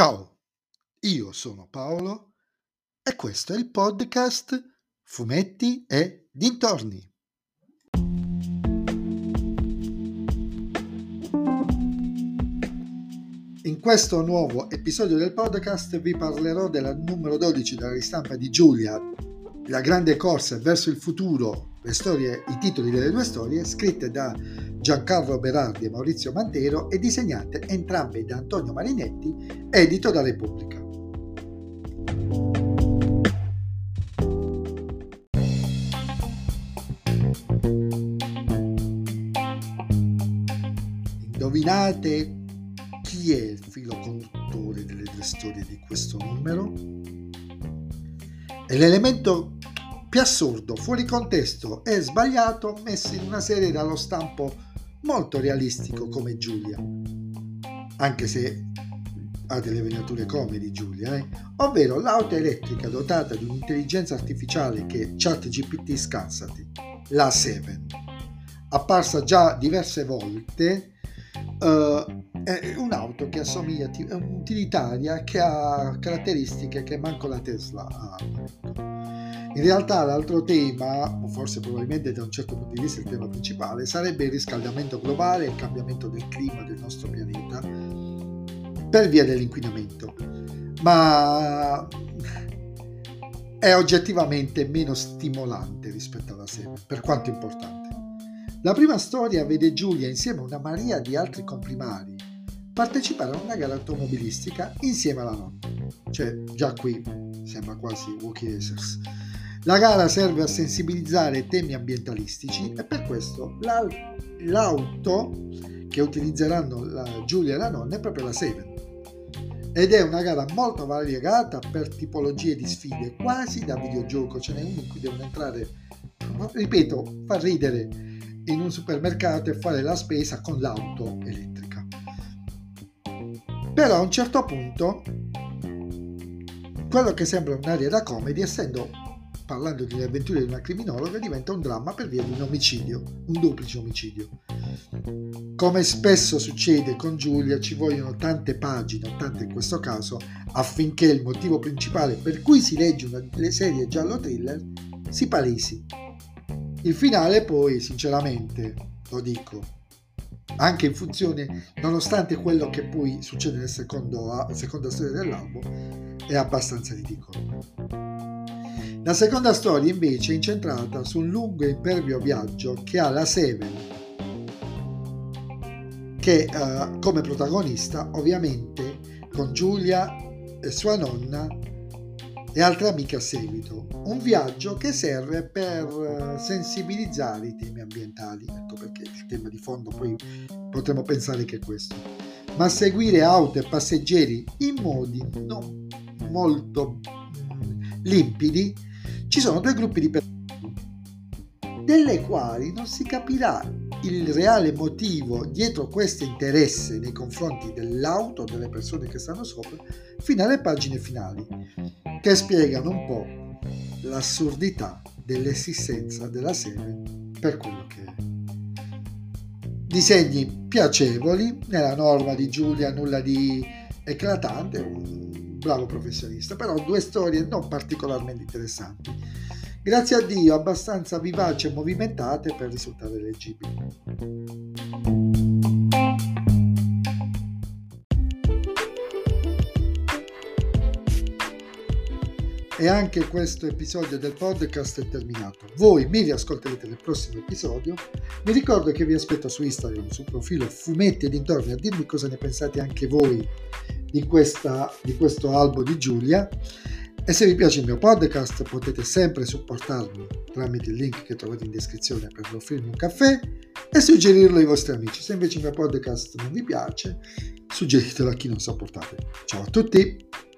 Ciao, io sono Paolo e questo è il podcast Fumetti e Dintorni. In questo nuovo episodio del podcast vi parlerò della numero 12 della ristampa di Giulia, La grande corsa verso il futuro, le storie, i titoli delle due storie, scritte da Giancarlo Berardi e Maurizio Mantero e disegnate entrambe da Antonio Marinetti, edito da Repubblica. Indovinate chi è il filo conduttore delle due storie di questo numero? È l'elemento più assurdo, fuori contesto e sbagliato messo in una serie dallo stampo molto realistico come Giulia, anche se ha delle venature comedi Giulia, eh? ovvero l'auto elettrica dotata di un'intelligenza artificiale che ChatGPT scansati, la 7, apparsa già diverse volte uh, è un'auto che assomiglia a un'utilitaria che ha caratteristiche che manco la Tesla ha. In realtà l'altro tema, o forse probabilmente da un certo punto di vista il tema principale, sarebbe il riscaldamento globale e il cambiamento del clima del nostro pianeta per via dell'inquinamento. Ma è oggettivamente meno stimolante rispetto alla serie, per quanto importante. La prima storia vede Giulia insieme a una maria di altri comprimari partecipare a una gara automobilistica insieme alla nonna. Cioè, già qui sembra quasi Walkie Racers. La gara serve a sensibilizzare temi ambientalistici e per questo l'auto che utilizzeranno la Giulia e la nonna è proprio la Seven. Ed è una gara molto variegata per tipologie di sfide, quasi da videogioco. Ce n'è uno in cui devono entrare, ripeto, fa ridere in un supermercato e fare la spesa con l'auto elettrica. Però a un certo punto, quello che sembra un'area da comedy, essendo parlando delle avventure di una criminologa, diventa un dramma per via di un omicidio, un duplice omicidio. Come spesso succede con Giulia, ci vogliono tante pagine, tante in questo caso, affinché il motivo principale per cui si legge una delle serie giallo thriller si palesi il finale poi, sinceramente, lo dico, anche in funzione, nonostante quello che poi succede nella seconda storia dell'album, è abbastanza ridicolo. La seconda storia invece è incentrata su un lungo e impervio viaggio che ha la Seven, che uh, come protagonista ovviamente con Giulia e sua nonna e altre amiche a seguito. Un viaggio che serve per eh, sensibilizzare i temi ambientali, ecco perché il tema di fondo poi potremmo pensare che è questo. Ma seguire auto e passeggeri in modi non molto limpidi, ci sono due gruppi di persone, delle quali non si capirà il reale motivo dietro questo interesse nei confronti dell'auto, delle persone che stanno sopra, fino alle pagine finali che spiegano un po' l'assurdità dell'esistenza della serie per quello che è. Disegni piacevoli, nella norma di Giulia nulla di eclatante, un bravo professionista, però due storie non particolarmente interessanti. Grazie a Dio abbastanza vivaci e movimentate per risultare leggibili. E anche questo episodio del podcast è terminato. Voi mi riascolterete nel prossimo episodio. Vi ricordo che vi aspetto su Instagram, sul profilo Fumetti e dintorni, a dirmi cosa ne pensate anche voi di, questa, di questo albo di Giulia. E se vi piace il mio podcast potete sempre supportarmi tramite il link che trovate in descrizione per offrirmi un caffè e suggerirlo ai vostri amici. Se invece il mio podcast non vi piace, suggeritelo a chi non sopportate. Ciao a tutti!